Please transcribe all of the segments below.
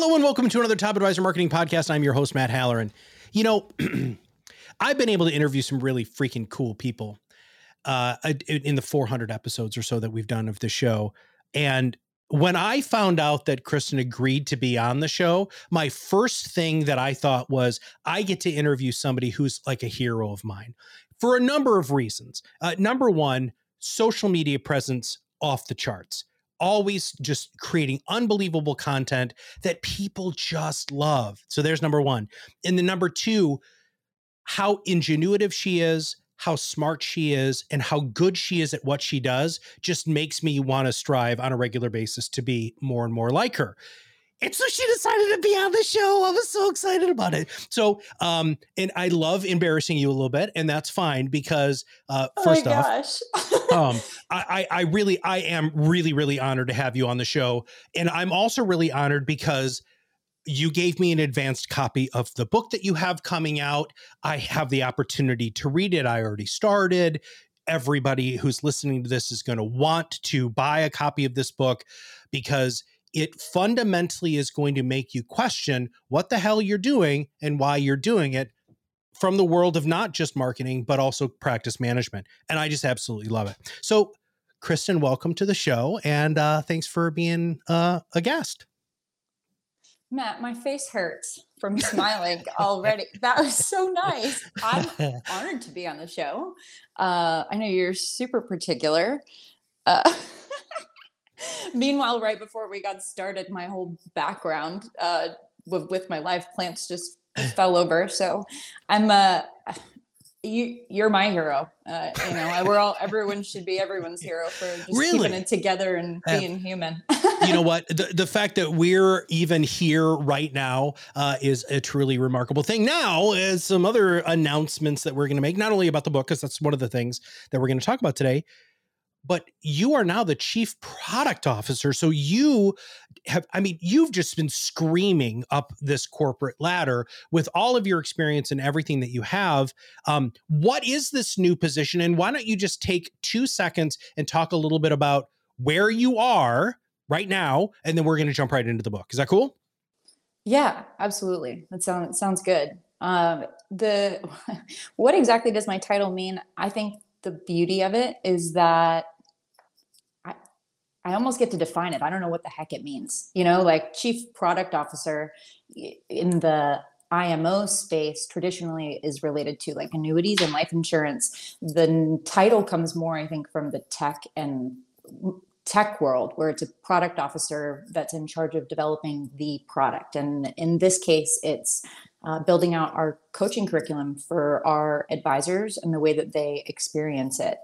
Hello and welcome to another Top Advisor Marketing Podcast. I'm your host, Matt Halloran. You know, I've been able to interview some really freaking cool people uh, in the 400 episodes or so that we've done of the show. And when I found out that Kristen agreed to be on the show, my first thing that I thought was I get to interview somebody who's like a hero of mine for a number of reasons. Uh, number one, social media presence off the charts. Always just creating unbelievable content that people just love. So there's number one. And the number two, how ingenuitive she is, how smart she is and how good she is at what she does just makes me want to strive on a regular basis to be more and more like her. And so she decided to be on the show. I was so excited about it. So, um, and I love embarrassing you a little bit, and that's fine because, uh, oh first off, um, I, I really, I am really, really honored to have you on the show, and I'm also really honored because you gave me an advanced copy of the book that you have coming out. I have the opportunity to read it. I already started. Everybody who's listening to this is going to want to buy a copy of this book because it fundamentally is going to make you question what the hell you're doing and why you're doing it from the world of not just marketing, but also practice management. And I just absolutely love it. So, Kristen, welcome to the show. And uh, thanks for being uh, a guest. Matt, my face hurts from smiling already. That was so nice. I'm honored to be on the show. Uh, I know you're super particular. Uh, meanwhile, right before we got started, my whole background uh, with, with my life plants just fell over. So I'm uh, you you're my hero. Uh, you know, we're all everyone should be everyone's hero for just really? keeping it together and being uh, human. you know what? The the fact that we're even here right now uh, is a truly remarkable thing. Now, is some other announcements that we're going to make, not only about the book, because that's one of the things that we're going to talk about today, but you are now the chief product officer. So you have, I mean, you've just been screaming up this corporate ladder with all of your experience and everything that you have. Um, what is this new position? And why don't you just take two seconds and talk a little bit about where you are right now? And then we're going to jump right into the book. Is that cool? Yeah, absolutely. That sounds sounds good. Um, the what exactly does my title mean? I think the beauty of it is that I, I almost get to define it. I don't know what the heck it means. You know, like chief product officer in the IMO space traditionally is related to like annuities and life insurance. The title comes more, I think, from the tech and tech world where it's a product officer that's in charge of developing the product. And in this case, it's uh, building out our coaching curriculum for our advisors and the way that they experience it.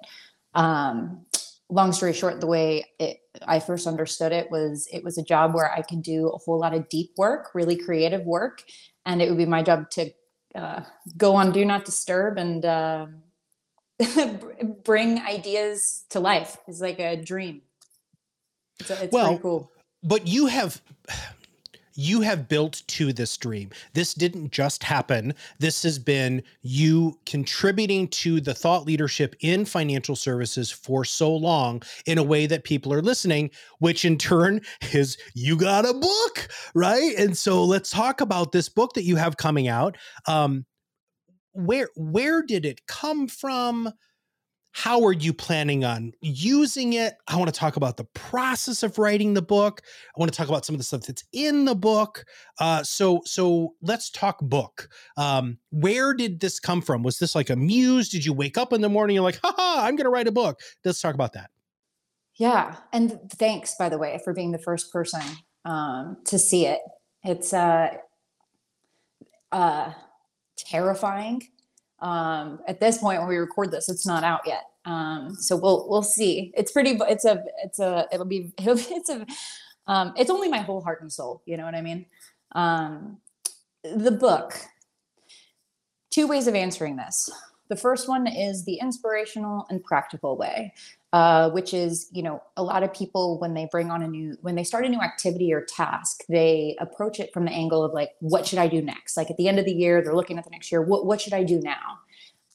Um, long story short, the way it, I first understood it was it was a job where I could do a whole lot of deep work, really creative work, and it would be my job to uh, go on do not disturb and uh, bring ideas to life. It's like a dream. It's, it's well, cool. But you have you have built to this dream. This didn't just happen. This has been you contributing to the thought leadership in financial services for so long in a way that people are listening, which in turn is you got a book, right? And so let's talk about this book that you have coming out. Um, where where did it come from? How are you planning on using it? I want to talk about the process of writing the book. I want to talk about some of the stuff that's in the book. Uh, so so let's talk book. Um, where did this come from? Was this like a muse? Did you wake up in the morning you're like haha i'm going to write a book. Let's talk about that. Yeah and thanks by the way for being the first person um, to see it. It's uh, uh, terrifying um, at this point when we record this it's not out yet Um, so we'll we'll see. It's pretty. It's a it's a it'll be it's a um, it's only my whole heart and soul. You know what I mean? Um, the book. Two ways of answering this. The first one is the inspirational and practical way, uh, which is, you know, a lot of people when they bring on a new, when they start a new activity or task, they approach it from the angle of like, what should I do next? Like at the end of the year, they're looking at the next year. What what should I do now?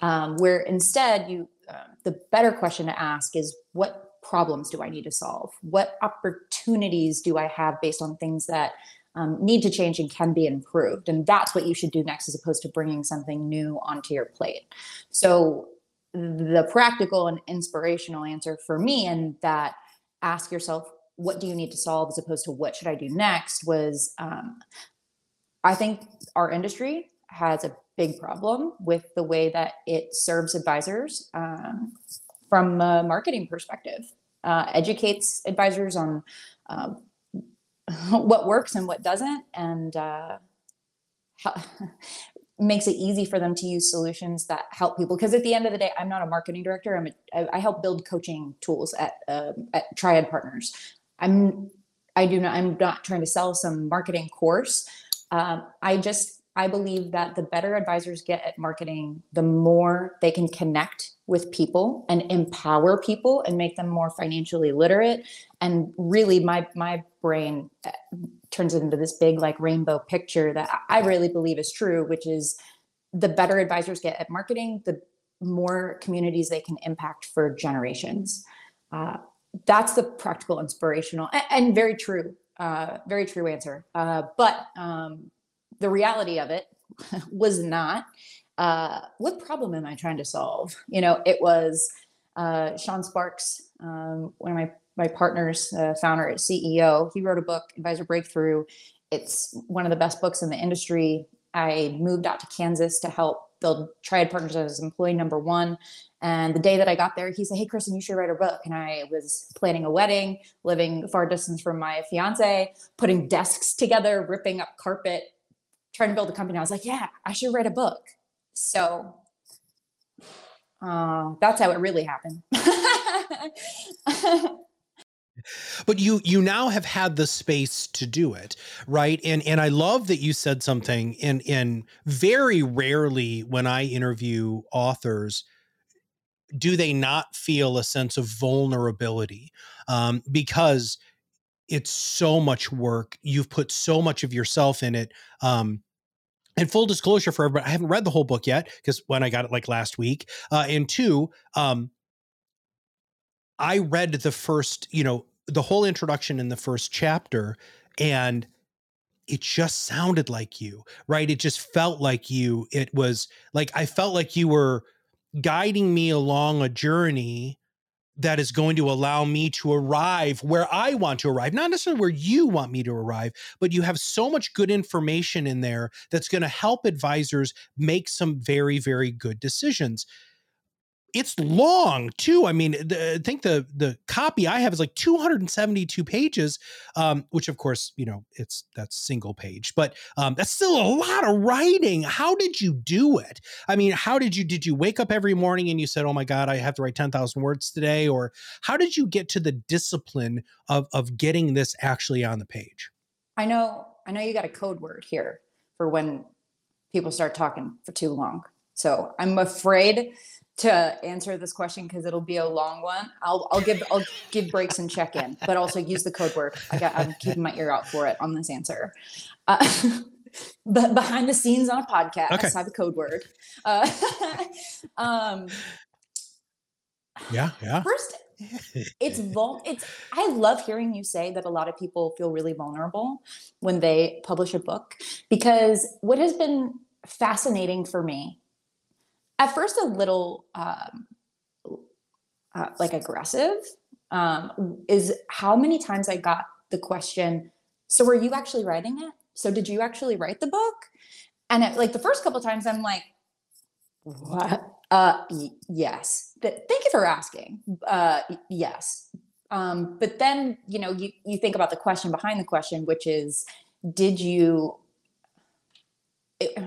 Um, where instead, you, uh, the better question to ask is, what problems do I need to solve? What opportunities do I have based on things that um, need to change and can be improved. And that's what you should do next, as opposed to bringing something new onto your plate. So, the practical and inspirational answer for me, and that ask yourself, what do you need to solve, as opposed to what should I do next, was um, I think our industry has a big problem with the way that it serves advisors um, from a marketing perspective, uh, educates advisors on. Uh, what works and what doesn't, and uh, makes it easy for them to use solutions that help people. Because at the end of the day, I'm not a marketing director. I'm a, I help build coaching tools at uh, at Triad Partners. I'm I do not I'm not trying to sell some marketing course. Um, I just I believe that the better advisors get at marketing, the more they can connect with people and empower people and make them more financially literate. And really, my my brain uh, turns it into this big like rainbow picture that I really believe is true, which is the better advisors get at marketing, the more communities they can impact for generations. Uh, that's the practical, inspirational, and, and very true, uh, very true answer. Uh, but um, the reality of it was not uh, what problem am I trying to solve? You know, it was uh, Sean Sparks, um, one of my my partners, uh, founder at CEO. He wrote a book, Advisor Breakthrough. It's one of the best books in the industry. I moved out to Kansas to help build Triad Partners as employee number one. And the day that I got there, he said, Hey, Kristen, you should write a book. And I was planning a wedding, living far distance from my fiance, putting desks together, ripping up carpet, trying to build a company. I was like, yeah, I should write a book. So uh, that's how it really happened. but you you now have had the space to do it right and and i love that you said something and and very rarely when i interview authors do they not feel a sense of vulnerability um, because it's so much work. You've put so much of yourself in it. Um, and full disclosure for everybody, I haven't read the whole book yet because when I got it like last week. Uh, and two, um, I read the first, you know, the whole introduction in the first chapter, and it just sounded like you, right? It just felt like you. It was like I felt like you were guiding me along a journey that is going to allow me to arrive where I want to arrive, not necessarily where you want me to arrive, but you have so much good information in there that's going to help advisors make some very, very good decisions it's long too. I mean, the, I think the the copy I have is like 272 pages, um, which of course you know it's that's single page, but um, that's still a lot of writing. How did you do it? I mean, how did you did you wake up every morning and you said, "Oh my God, I have to write 10,000 words today," or how did you get to the discipline of of getting this actually on the page? I know, I know you got a code word here for when people start talking for too long. So I'm afraid to answer this question because it'll be a long one. I'll I'll give I'll give breaks and check in, but also use the code word. I got I'm keeping my ear out for it on this answer. Uh, but behind the scenes on a podcast, okay. I have a code word. Uh, um, yeah, yeah. First, it's vul- it's I love hearing you say that a lot of people feel really vulnerable when they publish a book because what has been fascinating for me at first a little um, uh, like aggressive um, is how many times I got the question, so were you actually writing it? So did you actually write the book? And it, like the first couple times I'm like, what? Uh, y- yes. Th- thank you for asking. Uh, yes. Um, but then, you know, you, you think about the question behind the question, which is, did you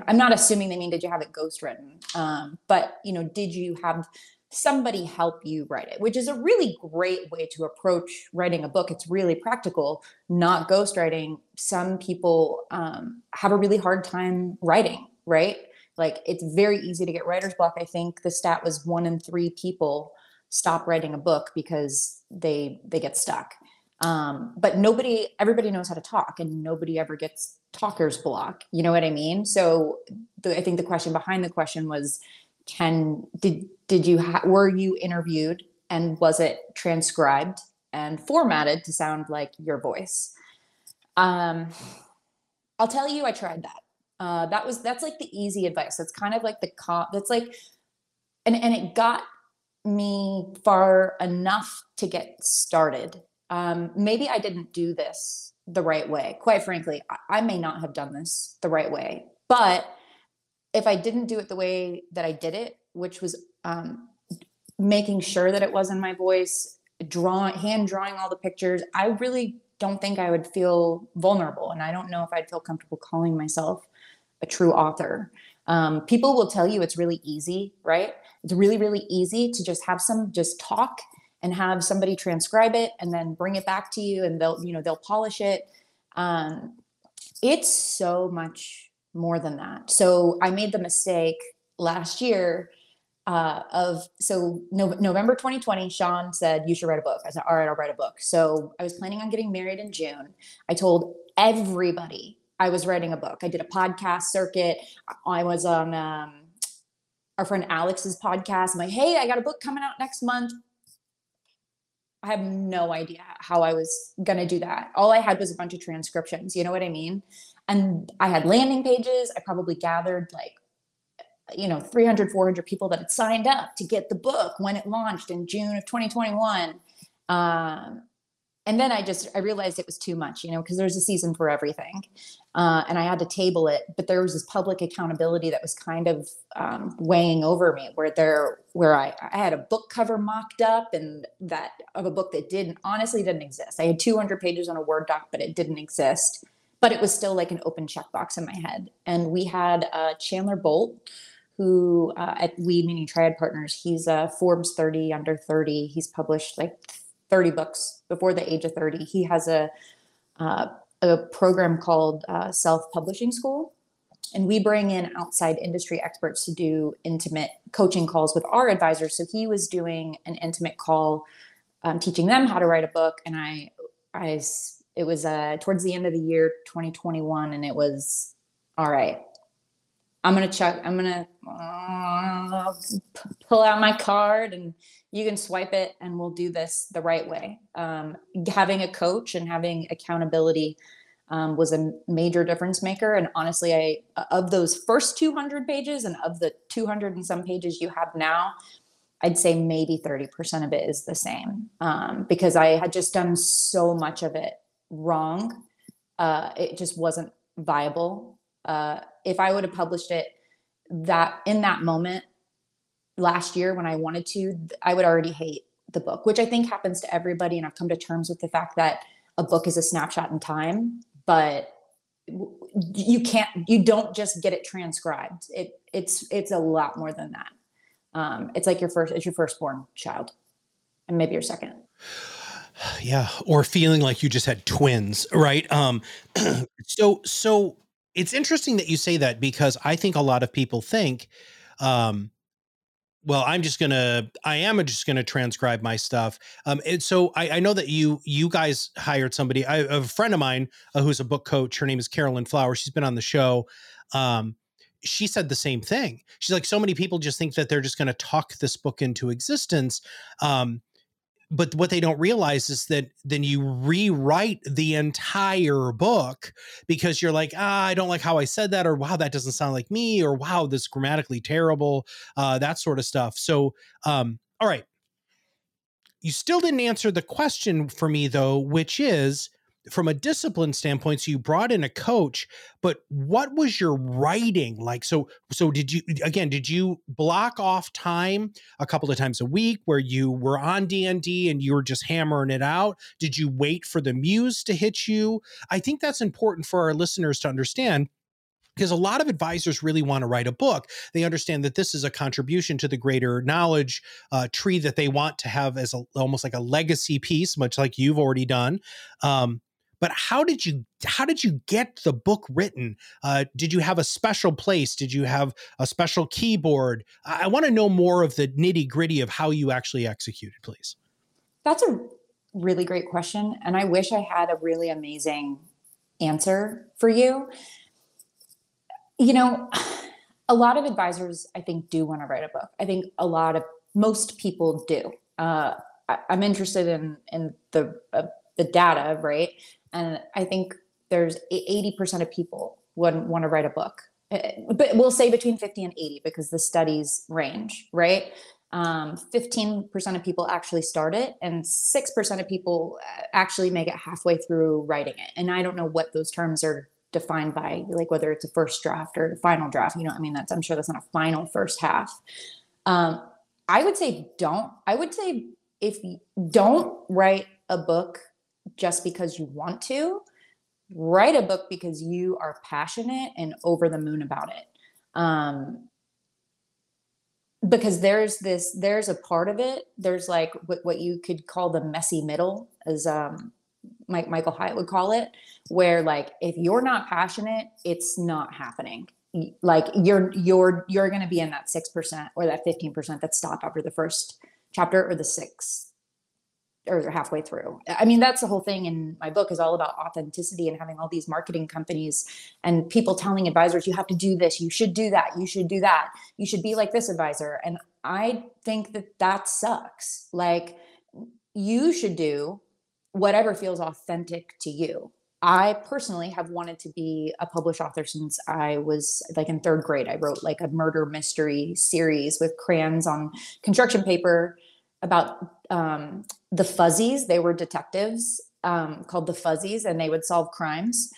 I'm not assuming they mean did you have it ghost written, um, but you know, did you have somebody help you write it, which is a really great way to approach writing a book. It's really practical, not ghostwriting. Some people um, have a really hard time writing, right? Like it's very easy to get writer's block. I think the stat was one in three people stop writing a book because they they get stuck. Um, but nobody, everybody knows how to talk, and nobody ever gets talker's block. You know what I mean? So the, I think the question behind the question was, can did did you ha- were you interviewed and was it transcribed and formatted to sound like your voice? Um, I'll tell you, I tried that. Uh, that was that's like the easy advice. That's kind of like the cop. That's like, and and it got me far enough to get started. Um, maybe I didn't do this the right way. Quite frankly, I, I may not have done this the right way. But if I didn't do it the way that I did it, which was um, making sure that it was in my voice, drawing, hand drawing all the pictures, I really don't think I would feel vulnerable. And I don't know if I'd feel comfortable calling myself a true author. Um, people will tell you it's really easy, right? It's really, really easy to just have some just talk and have somebody transcribe it and then bring it back to you and they'll, you know, they'll polish it. Um, it's so much more than that. So I made the mistake last year uh, of so no, November 2020, Sean said you should write a book. I said, all right, I'll write a book. So I was planning on getting married in June. I told everybody I was writing a book. I did a podcast circuit. I was on um, our friend Alex's podcast. I'm like, hey, I got a book coming out next month. I have no idea how I was going to do that. All I had was a bunch of transcriptions. You know what I mean? And I had landing pages. I probably gathered like, you know, 300, 400 people that had signed up to get the book when it launched in June of 2021. Um, and then I just I realized it was too much, you know, because there's a season for everything, uh, and I had to table it. But there was this public accountability that was kind of um, weighing over me, where there where I I had a book cover mocked up, and that of a book that didn't honestly didn't exist. I had 200 pages on a Word doc, but it didn't exist. But it was still like an open checkbox in my head. And we had uh, Chandler Bolt, who uh, at We Meaning Triad Partners, he's a Forbes 30 under 30. He's published like 30 books before the age of 30. He has a, uh, a program called uh, Self Publishing School. And we bring in outside industry experts to do intimate coaching calls with our advisors. So he was doing an intimate call, um, teaching them how to write a book. And I, I, it was uh, towards the end of the year 2021, and it was all right. I'm gonna check. I'm gonna uh, pull out my card and you can swipe it and we'll do this the right way. Um, having a coach and having accountability um, was a major difference maker. And honestly, I of those first 200 pages and of the 200 and some pages you have now, I'd say maybe 30% of it is the same um, because I had just done so much of it wrong. Uh, it just wasn't viable. Uh, if I would have published it that in that moment, last year when I wanted to, I would already hate the book, which I think happens to everybody. And I've come to terms with the fact that a book is a snapshot in time, but you can't, you don't just get it transcribed. It it's it's a lot more than that. Um, it's like your first, it's your firstborn child, and maybe your second. Yeah, or feeling like you just had twins, right? Um, so so it's interesting that you say that because I think a lot of people think um, well i'm just gonna i am just gonna transcribe my stuff um and so i, I know that you you guys hired somebody I, a friend of mine uh, who's a book coach her name is carolyn flower she's been on the show um she said the same thing. She's like so many people just think that they're just to talk this book into existence um but what they don't realize is that then you rewrite the entire book because you're like ah i don't like how i said that or wow that doesn't sound like me or wow this grammatically terrible uh, that sort of stuff. So um, all right. You still didn't answer the question for me though which is from a discipline standpoint so you brought in a coach but what was your writing like so so did you again did you block off time a couple of times a week where you were on d&d and you were just hammering it out did you wait for the muse to hit you i think that's important for our listeners to understand because a lot of advisors really want to write a book. They understand that this is a contribution to the greater knowledge uh, tree that they want to have as a, almost like a legacy piece, much like you've already done. Um, but how did you how did you get the book written? Uh, did you have a special place? Did you have a special keyboard? I, I want to know more of the nitty gritty of how you actually executed, please. That's a really great question, and I wish I had a really amazing answer for you you know, a lot of advisors, I think, do want to write a book. I think a lot of most people do. Uh, I, am interested in in the uh, the data, right? And I think there's 80% of people would want to write a book, eh, but we'll say between 50 and 80 because the studies range, right? Um, 15% of people actually start it, and 6% of people uh, actually make it halfway through writing it. And I don't know what those terms are defined by like whether it's a first draft or a final draft you know what i mean that's i'm sure that's not a final first half um, i would say don't i would say if don't write a book just because you want to write a book because you are passionate and over the moon about it um, because there's this there's a part of it there's like what, what you could call the messy middle as um, Mike, Michael Hyatt would call it, where like if you're not passionate, it's not happening. Like you're you're you're going to be in that six percent or that fifteen percent that stop after the first chapter or the six or halfway through. I mean, that's the whole thing in my book is all about authenticity and having all these marketing companies and people telling advisors, you have to do this, you should do that, you should do that, you should be like this advisor. And I think that that sucks. Like, you should do whatever feels authentic to you. I personally have wanted to be a published author since I was like in third grade. I wrote like a murder mystery series with crayons on construction paper about um, the Fuzzies. They were detectives um, called the Fuzzies, and they would solve crimes.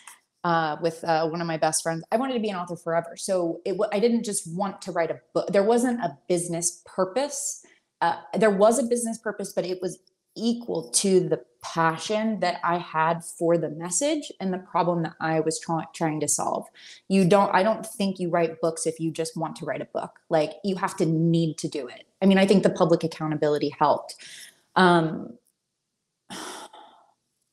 Uh, with uh, one of my best friends. I wanted to be an author forever. So it, I didn't just want to write a book. There wasn't a business purpose. Uh, there was a business purpose, but it was equal to the passion that I had for the message and the problem that I was try- trying to solve. You don't, I don't think you write books if you just want to write a book. Like you have to need to do it. I mean, I think the public accountability helped. Um,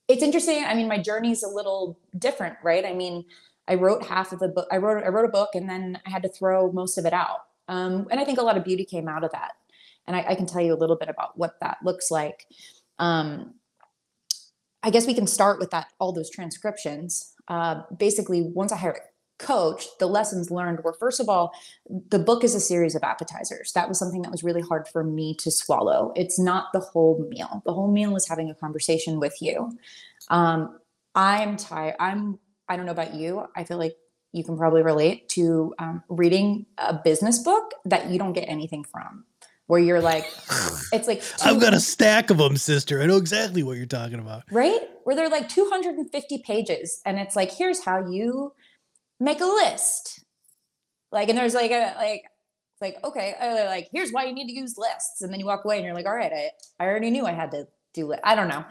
it's interesting. I mean, my journey is a little different, right? I mean, I wrote half of the book. I wrote I wrote a book, and then I had to throw most of it out. Um, and I think a lot of beauty came out of that. And I, I, can tell you a little bit about what that looks like. Um, I guess we can start with that, all those transcriptions. Uh, basically, once I hired coach, the lessons learned were first of all, the book is a series of appetizers. That was something that was really hard for me to swallow. It's not the whole meal. The whole meal is having a conversation with you. Um, I'm tired. I'm, I don't know about you. I feel like you can probably relate to um, reading a business book that you don't get anything from where you're like, it's like, i I've got a stack of them, sister. I know exactly what you're talking about. Right? Where they're like 250 pages. And it's like, here's how you make a list. Like, and there's like a, like, it's like, okay, they're like, here's why you need to use lists. And then you walk away and you're like, all right, I, I already knew I had to do it. I don't know.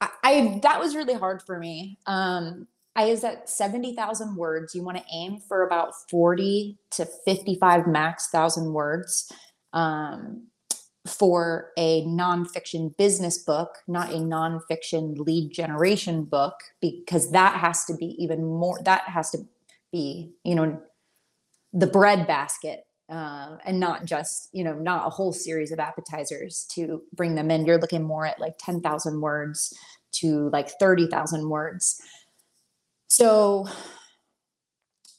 I, I that was really hard for me. Um, I is at 70,000 words. You want to aim for about 40 to 55 max thousand words um, for a nonfiction business book, not a nonfiction lead generation book, because that has to be even more, that has to be, you know, the bread basket uh, and not just, you know, not a whole series of appetizers to bring them in. You're looking more at like 10,000 words to like 30,000 words. So,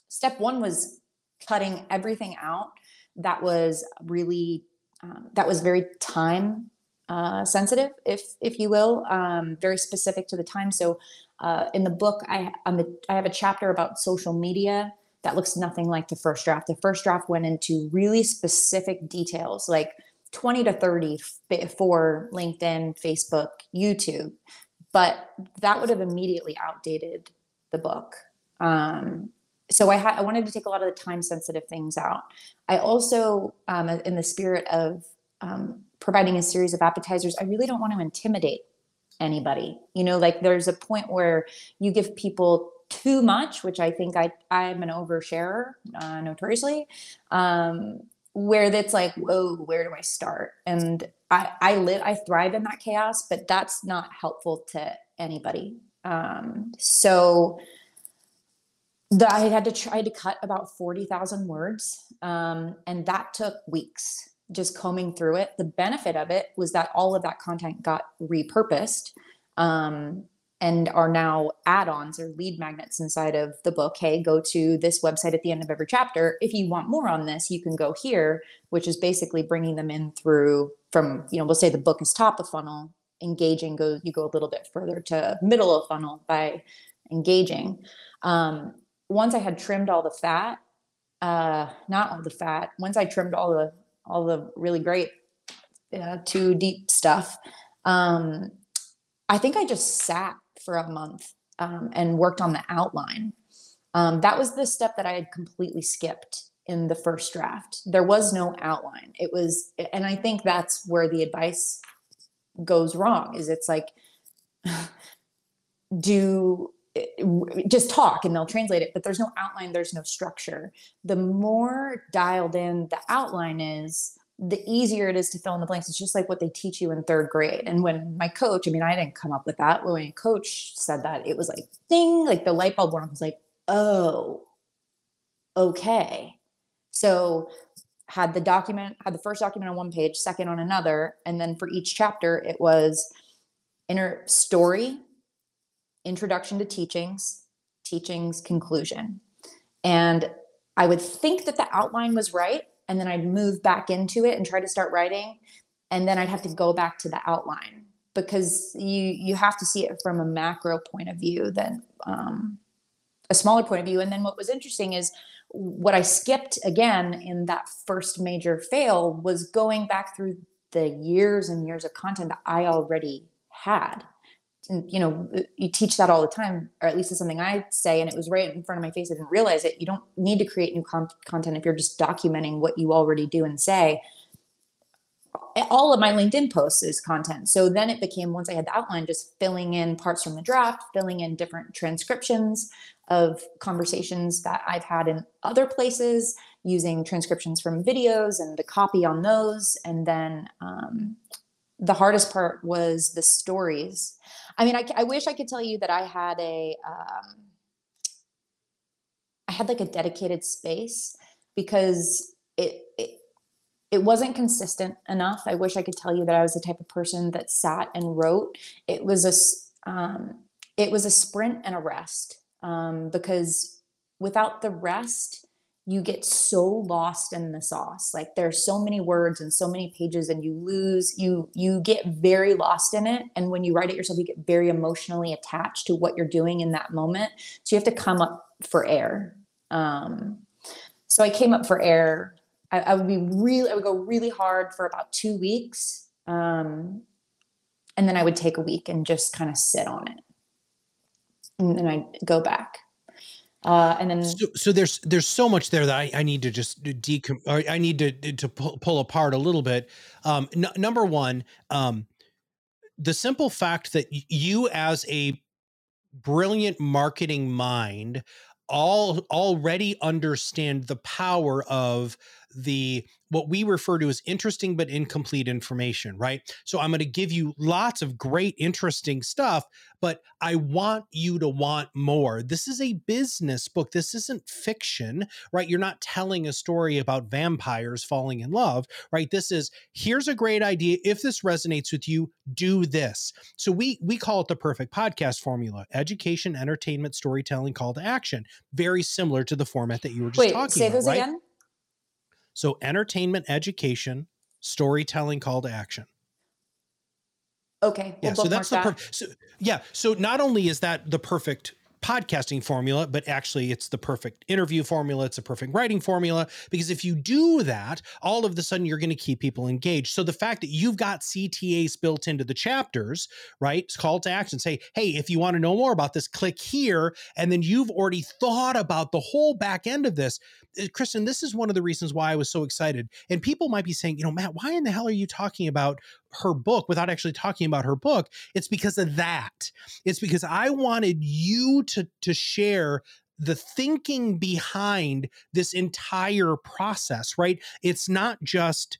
step one was cutting everything out that was really um, that was very time uh, sensitive, if if you will, um, very specific to the time. So uh, in the book, I I'm a, I have a chapter about social media that looks nothing like the first draft. The first draft went into really specific details, like 20 to 30 for LinkedIn, Facebook, YouTube, but that would have immediately outdated the book. Um, so I, ha- I wanted to take a lot of the time sensitive things out. I also, um, in the spirit of um, providing a series of appetizers, I really don't want to intimidate anybody. You know, like there's a point where you give people too much, which I think I I'm an oversharer uh, notoriously, um, where it's like, whoa, where do I start? And I I live I thrive in that chaos, but that's not helpful to anybody. Um, so the, I had to try to cut about forty thousand words, um, and that took weeks just combing through it. The benefit of it was that all of that content got repurposed. Um, and are now add-ons or lead magnets inside of the book hey go to this website at the end of every chapter if you want more on this you can go here which is basically bringing them in through from you know we'll say the book is top of funnel engaging go you go a little bit further to middle of funnel by engaging um, once i had trimmed all the fat uh, not all the fat once i trimmed all the all the really great uh, too deep stuff um, i think i just sat for a month um, and worked on the outline. Um, that was the step that I had completely skipped in the first draft. There was no outline. It was, and I think that's where the advice goes wrong. Is it's like, do just talk and they'll translate it, but there's no outline. There's no structure. The more dialed in the outline is, the easier it is to fill in the blanks. It's just like what they teach you in third grade. And when my coach, I mean, I didn't come up with that. When my coach said that, it was like ding, like the light bulb went off. Was like, oh, okay. So had the document, had the first document on one page, second on another, and then for each chapter, it was inner story, introduction to teachings, teachings, conclusion. And I would think that the outline was right and then I'd move back into it and try to start writing and then I'd have to go back to the outline because you you have to see it from a macro point of view than um, a smaller point of view and then what was interesting is what I skipped again in that first major fail was going back through the years and years of content that I already had and you know you teach that all the time or at least it's something i say and it was right in front of my face. I didn't realize it. You don't need to create new com- content if you're just documenting what you already do and say. All of my linkedin posts is content. So then it became once i had the outline just filling in parts from the draft filling in different transcriptions of conversations that i've had in other places using transcriptions from videos and the copy on those and then um, the hardest part was the stories I mean, I, I wish I could tell you that I had a, um, I had like a dedicated space because it, it it wasn't consistent enough. I wish I could tell you that I was the type of person that sat and wrote. It was a um, it was a sprint and a rest um, because without the rest, you get so lost in the sauce. Like there's so many words and so many pages and you lose you you get very lost in it. And when you write it yourself you get very emotionally attached to what you're doing in that moment. So you have to come up for air. Um, so i came up for air. I, I, would be really i would go really hard for about two weeks. Um, and then i would take a week and just kind of sit on it. And then i'd go back uh, and then so, so, there's there's so much there that I, I need to just decom I need to to pull, pull apart a little bit. Um, n- number one, um, the simple fact that you as a brilliant marketing mind all already understand the power of the what we refer to as interesting but incomplete information, right? So I'm going to give you lots of great, interesting stuff, but I want you to want more. This is a business book. This isn't fiction, right? You're not telling a story about vampires falling in love, right? This is here's a great idea. If this resonates with you, do this. So we we call it the perfect podcast formula: education, entertainment, storytelling, call to action. Very similar to the format that you were just Wait, talking say about. those right? again. So entertainment, education, storytelling, call to action. Okay. We'll yeah. So that's the per- so, yeah. So not only is that the perfect podcasting formula, but actually it's the perfect interview formula. It's a perfect writing formula because if you do that, all of a sudden you're going to keep people engaged. So the fact that you've got CTAs built into the chapters, right? It's call to action. Say, hey, if you want to know more about this, click here. And then you've already thought about the whole back end of this. uh, Kristen, this is one of the reasons why I was so excited. And people might be saying, you know, Matt, why in the hell are you talking about her book without actually talking about her book? It's because of that. It's because I wanted you to to share the thinking behind this entire process, right? It's not just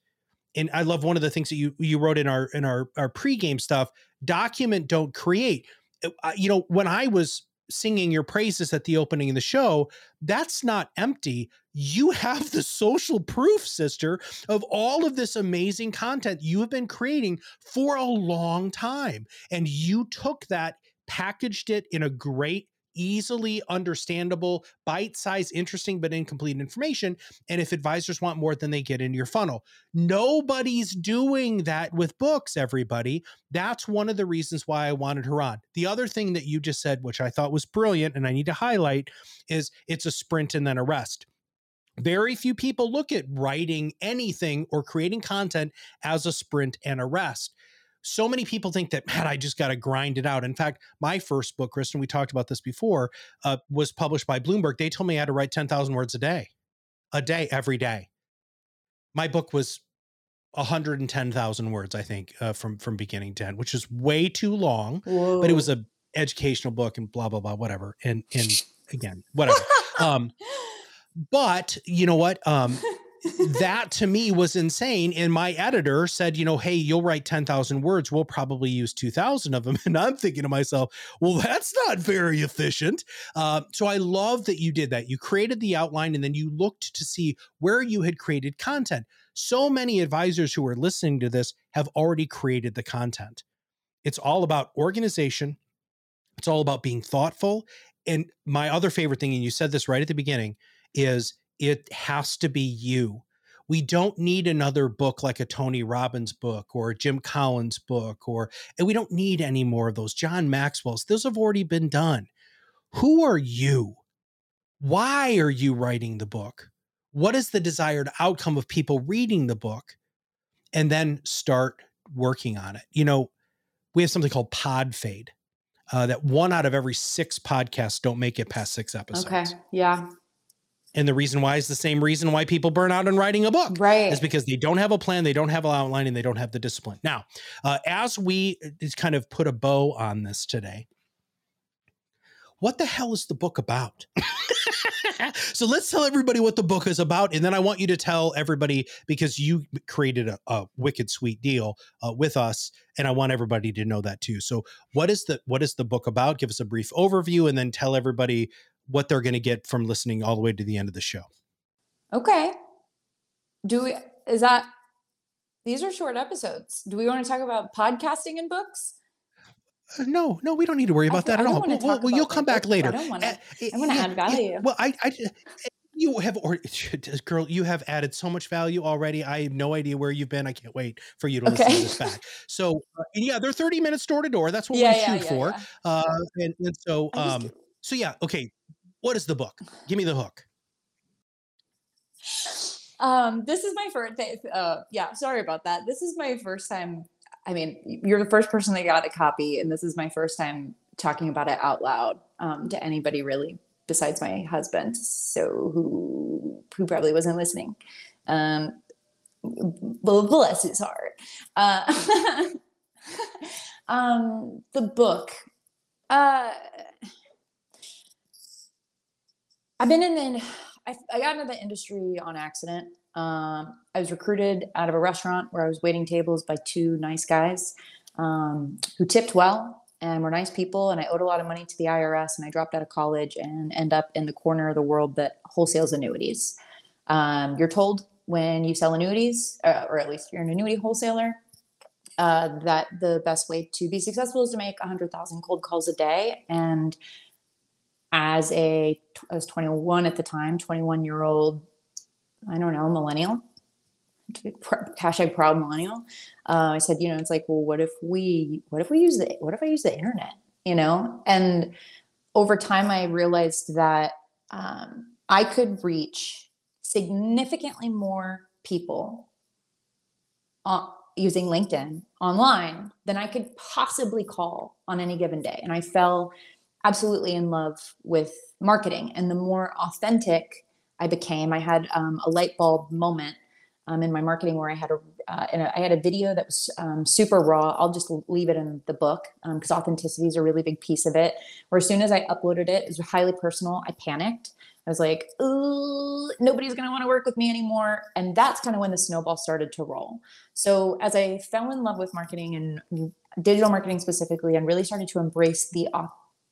and I love one of the things that you you wrote in our in our our pregame stuff, document don't create. Uh, you know, when I was singing your praises at the opening of the show, that's not empty. You have the social proof, sister, of all of this amazing content you have been creating for a long time. And you took that, packaged it in a great easily understandable, bite size, interesting, but incomplete information. And if advisors want more, then they get into your funnel. Nobody's doing that with books, everybody. That's one of the reasons why I wanted her on. The other thing that you just said, which I thought was brilliant and I need to highlight, is it's a sprint and then a rest very few people look at writing anything or creating content as a sprint and a rest so many people think that man i just got to grind it out. In fact my first book kristen we talked about this before uh, was published by bloomberg. They told me i had to write 10000 words a day a day every day. My book was 110000 words i think uh, from from beginning to end which is way too long Whoa. but it was a educational book and blah blah blah whatever and and again whatever. Um but you know what? Um that to me was insane. And my editor said, you know, hey, you'll write 10,000 words. We'll probably use 2,000 of them. And I'm thinking to myself, well, that's not very efficient. Uh, so I love that you did that. You created the outline and then you looked to see where you had created content. So many advisors who are listening to this have already created the content. It's all about organization, it's all about being thoughtful. And my other favorite thing, and you said this right at the beginning, is it has to be you. We don't need another book like a Tony Robbins book or a Jim Collins book, or and we don't need any more of those. John Maxwell's, those have already been done. Who are you? Why are you writing the book? What is the desired outcome of people reading the book? And then start working on it. You know, we have something called pod fade. Uh, that one out of every six podcasts don't make it past six episodes. Okay. Yeah. And the reason why is the same reason why people burn out in writing a book. Right. Is because they don't have a plan, they don't have an outline, and they don't have the discipline. Now, uh, as we uh, just kind of put a bow on this today, what the hell is the book about? so let's tell everybody what the book is about. And then I want you to tell everybody because you created a, a wicked sweet deal uh, with us. And I want everybody to know that too. So what is the what is the book about? Give us a brief overview and then tell everybody what they're going to get from listening all the way to the end of the show. Okay. Do we, is that, these are short episodes. Do we want to talk about podcasting and books? Uh, no, no, we don't need to worry about that at all. Well, well, well you'll come back later. I don't want to. I want to add value. Yeah, well, I, I, you have, or girl, you have added so much value already. I have no idea where you've been. I can't wait for you to listen to this back. So, uh, yeah, they're 30 minutes door to door. That's what yeah, we shoot for. Uh, and, and so, um, so yeah, okay. What is the book? Give me the hook. Um, this is my first. Uh, yeah, sorry about that. This is my first time. I mean, you're the first person that got a copy, and this is my first time talking about it out loud um, to anybody really besides my husband. So who who probably wasn't listening. Um, bless his heart. Uh, um, the book. Uh, I've been in the, I, I got into the industry on accident. Um, I was recruited out of a restaurant where I was waiting tables by two nice guys um, who tipped well and were nice people. And I owed a lot of money to the IRS and I dropped out of college and end up in the corner of the world that wholesales annuities. Um, you're told when you sell annuities, uh, or at least you're an annuity wholesaler, uh, that the best way to be successful is to make 100,000 cold calls a day. And as a I was 21 at the time, 21 year old, I don't know, millennial, hashtag proud millennial. Uh, I said, you know, it's like, well, what if we, what if we use the, what if I use the internet, you know? And over time, I realized that um, I could reach significantly more people on, using LinkedIn online than I could possibly call on any given day. And I fell absolutely in love with marketing and the more authentic I became. I had um, a light bulb moment um, in my marketing where I had a, uh, a I had a video that was um, super raw. I'll just leave it in the book because um, authenticity is a really big piece of it. Where as soon as I uploaded it, it was highly personal. I panicked. I was like, Ooh, nobody's going to want to work with me anymore. And that's kind of when the snowball started to roll. So as I fell in love with marketing and digital marketing specifically, and really started to embrace the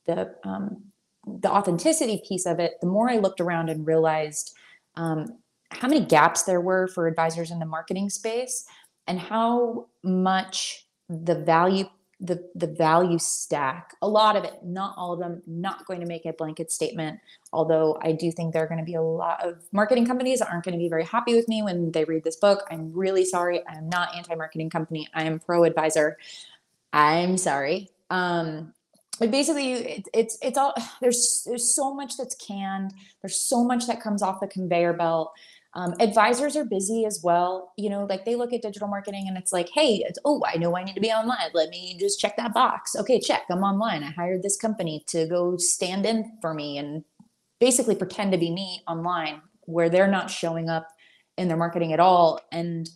the um, the authenticity piece of it, the more I looked around and realized um, how many gaps there were for advisors in the marketing space and how much the value the the value stack a lot of it not all of them not going to make a blanket statement although i do think there are going to be a lot of marketing companies that aren't going to be very happy with me when they read this book. I'm really sorry. I'm not anti-marketing company. I am pro advisor i'm sorry. Um basically it, it's it's all there's there's so much that's canned there's so much that comes off the conveyor belt um, advisors are busy as well. You know, like they look at digital marketing and it's like, hey, it's, oh, I know I need to be online. Let me just check that box. Okay, check. I'm online. I hired this company to go stand in for me and basically pretend to be me online where they're not showing up in their marketing at all. And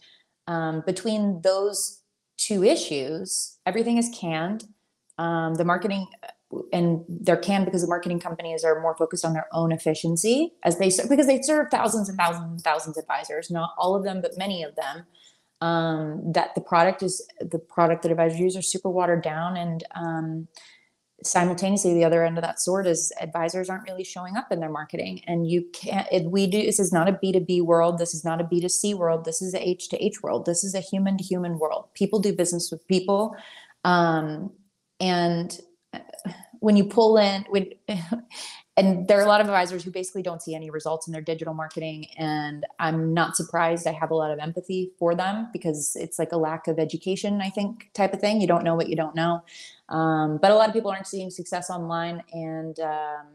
um, between those two issues, everything is canned. Um, the marketing and there can because the marketing companies are more focused on their own efficiency as they because they serve thousands and thousands and thousands of advisors not all of them but many of them um, that the product is the product that advisors use are super watered down and um, simultaneously the other end of that sword is advisors aren't really showing up in their marketing. And you can't it, we do this is not a b2b world. This is not a b2c world. This is a h to h world. This is a human to human world. People do business with people um, and when you pull in when and there are a lot of advisors who basically don't see any results in their digital marketing and i'm not surprised i have a lot of empathy for them because it's like a lack of education i think type of thing. You don't know what you don't know. Um, but a lot of people aren't seeing success online and um,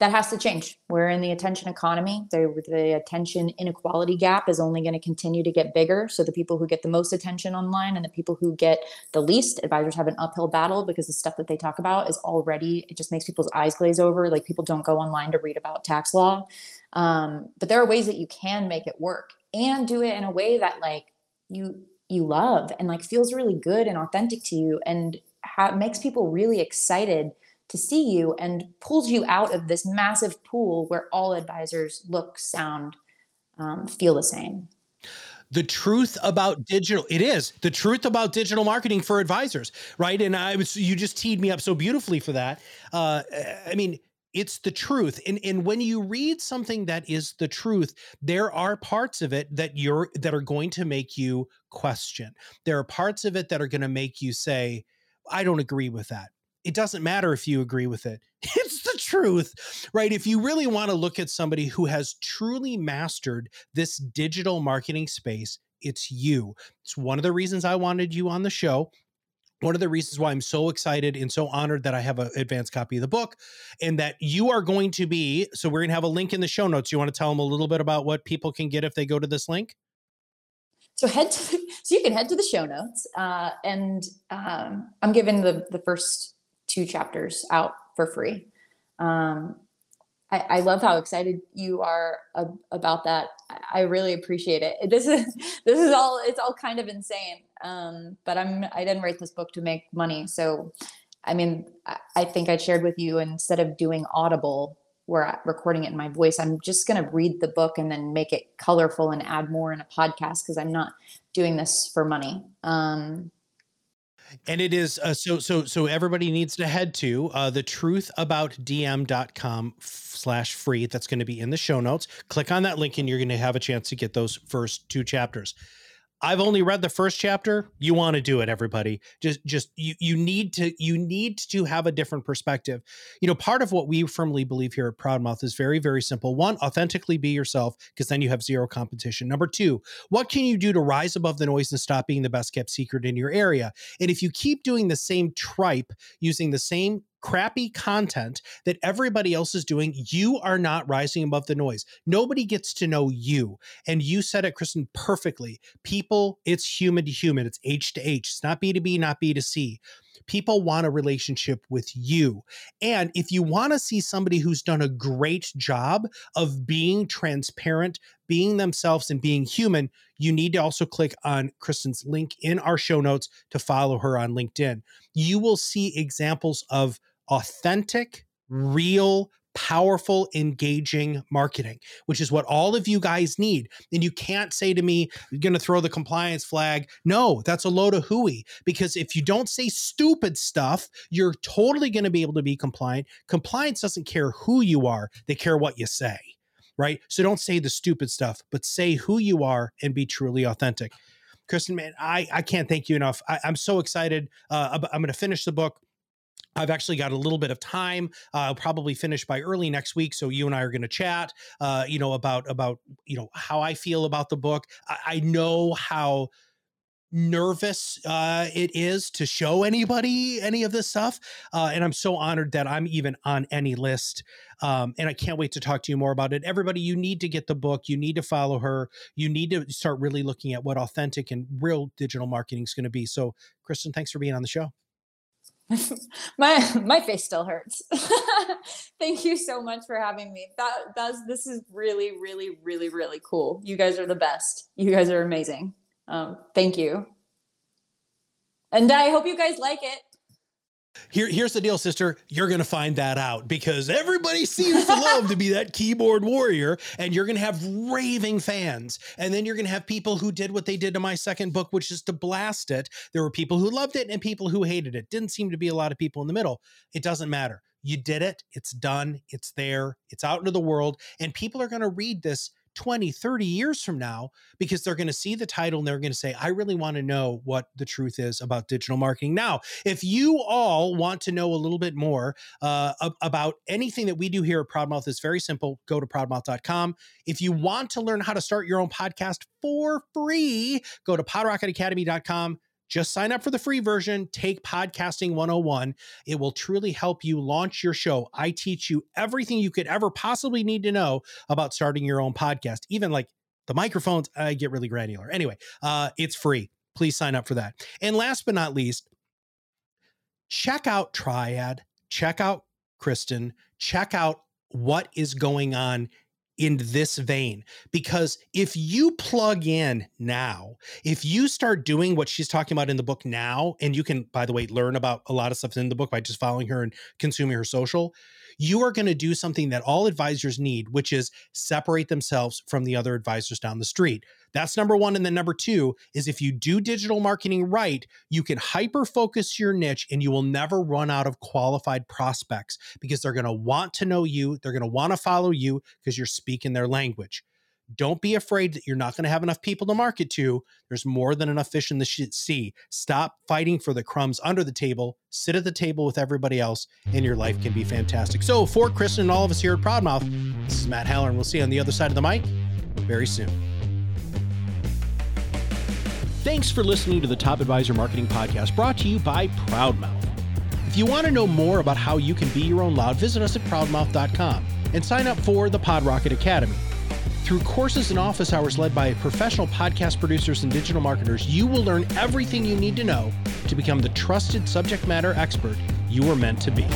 that has to change. We're in the attention economy. The, the attention inequality gap is only going to continue to get bigger. So the people who get the most attention online and the people who get the least, advisors have an uphill battle because the stuff that they talk about is already, it just makes people's eyes glaze over. Like people don't go online to read about tax law. Um, but there are ways that you can make it work and do it in a way that like you you love and like feels really good and authentic to you and ha- makes people really excited to see you and pulls you out of this massive pool where all advisors look, sound, um, feel the same. The truth about digital, it is the truth about digital marketing for advisors, right? And I was, you just teed me up so beautifully for that. Uh, I mean, it's the truth and and when you read something that is the truth there are parts of it that you're that are going to make you question there are parts of it that are going to make you say i don't agree with that it doesn't matter if you agree with it. It's the truth, right? If you really want to look at somebody who has truly mastered this digital marketing space, it's you. It's one of the reasons I wanted you on the show. One of the reasons why I'm so excited and so honored that I have an advanced copy of the book and that you are going to be. So, we're going to have a link in the show notes. You want to tell them a little bit about what people can get if they go to this link? So head to so you can head to the show notes, uh, and um, I'm giving the the first two chapters out for free. Um, I, I, love how excited you are ab- about that. I really appreciate it. This is this is all it's all kind of insane. Um, but I'm I didn't write this book to make money. So, I mean, I, I think I shared with you instead of doing Audible where I'm recording it in my voice, I'm just going to read the book and then make it colorful and add more in a podcast because I'm not doing this for money. Um, and it is uh, so so so everybody needs to head to uh, the truth about dm.com slash free. That's going to be in the show notes. Click on that link and you're going to have a chance to get those first two chapters I've only read the first chapter. You want to do it, everybody. Just, just you, you need to, you need to have a different perspective. You know, part of what we firmly believe here at ProMouth is very, very simple. One, authentically be yourself, because then you have zero competition. Number two, what can you do to rise above the noise and stop being the best kept secret in your area? And if you keep doing the same tripe, using the same crappy content that everybody else is doing, you are not rising above the noise. Nobody gets to know you. And you said it, Kristen, perfectly. People, it's human to human, it's H to H. It's not B to B, not B to C. People want a relationship with you. And if you want to see somebody who's done a great job of being transparent, being themselves, and being human, you need to also click on Kristen's link in our show notes to follow her on LinkedIn. You will see examples of authentic, real, powerful, engaging marketing, which is what all of you guys need. And you can't say to me, you're going to throw the compliance flag. No, that's a load of hooey. Because if you don't say stupid stuff, you're totally going to be able to be compliant. Compliance doesn't care who you are, they care what you say. Right. So don't say the stupid stuff, but say who you are and be truly authentic. Kristen, man, I, I can't thank you enough. I, am so excited. Uh, I'm going to finish the book. I've actually got a little bit of time. Uh, I'll probably finish by early next week, so you and I are going to chat. Uh, you know about about you know how I feel about the book. I, I know how nervous uh, it is to show anybody any of this stuff, uh, and I'm so honored that I'm even on any list. Um, and I can't wait to talk to you more about it. Everybody, you need to get the book. You need to follow her. You need to start really looking at what authentic and real digital marketing is going to be. So, Kristen, thanks for being on the show. my my face still hurts. Thank you so much for having me. That that's this is really really really really cool. You guys are the best. You guys are amazing. Um, thank you. And I hope you guys like it. Here, here's the deal, sister. You're going to find that out because everybody seems to love to be that keyboard warrior, and you're going to have raving fans. And then you're going to have people who did what they did to my second book, which is to blast it. There were people who loved it and people who hated it. Didn't seem to be a lot of people in the middle. It doesn't matter. You did it. It's done. It's there. It's out into the world. And people are going to read this 20, 30 years from now because they're going to see the title and they're going to say, I really want to know what the truth is about digital marketing. Now, if you all want to know a little bit more uh, about anything that we do here at ProMouth, it's very simple. Go to promouth.com. If you want to learn how to start your own podcast for free, go to podrocketacademy.com just sign up for the free version, take Podcasting 101. It will truly help you launch your show. I teach you everything you could ever possibly need to know about starting your own podcast, even like the microphones. I get really granular. Anyway, uh, it's free. Please sign up for that. And last but not least, check out Triad, check out Kristen, check out what is going on in this vein because if you plug in now if you start doing what she's talking about in the book now and you can by the way learn about a lot of stuff in the book by just following her and consuming her social you are going to do something that all advisors need which is separate themselves from the other advisors down the street that's number one. And then number two is if you do digital marketing right, you can hyper focus your niche and you will never run out of qualified prospects because they're going to want to know you. They're going to want to follow you because you're speaking their language. Don't be afraid that you're not going to have enough people to market to. There's more than enough fish in the sea. Stop fighting for the crumbs under the table. Sit at the table with everybody else, and your life can be fantastic. So, for Kristen and all of us here at ProMouth, this is Matt Halloran, and we'll see you on the other side of the mic very soon. Thanks for listening to the Top Advisor Marketing Podcast brought to you by ProMouth. If you want to know more about how you can be your own loud, visit us at promouth.com and sign up for the PodRocket Academy. Through courses and office hours led by professional podcast producers and digital marketers, you will learn everything you need to know to become the trusted subject matter expert you were meant to be.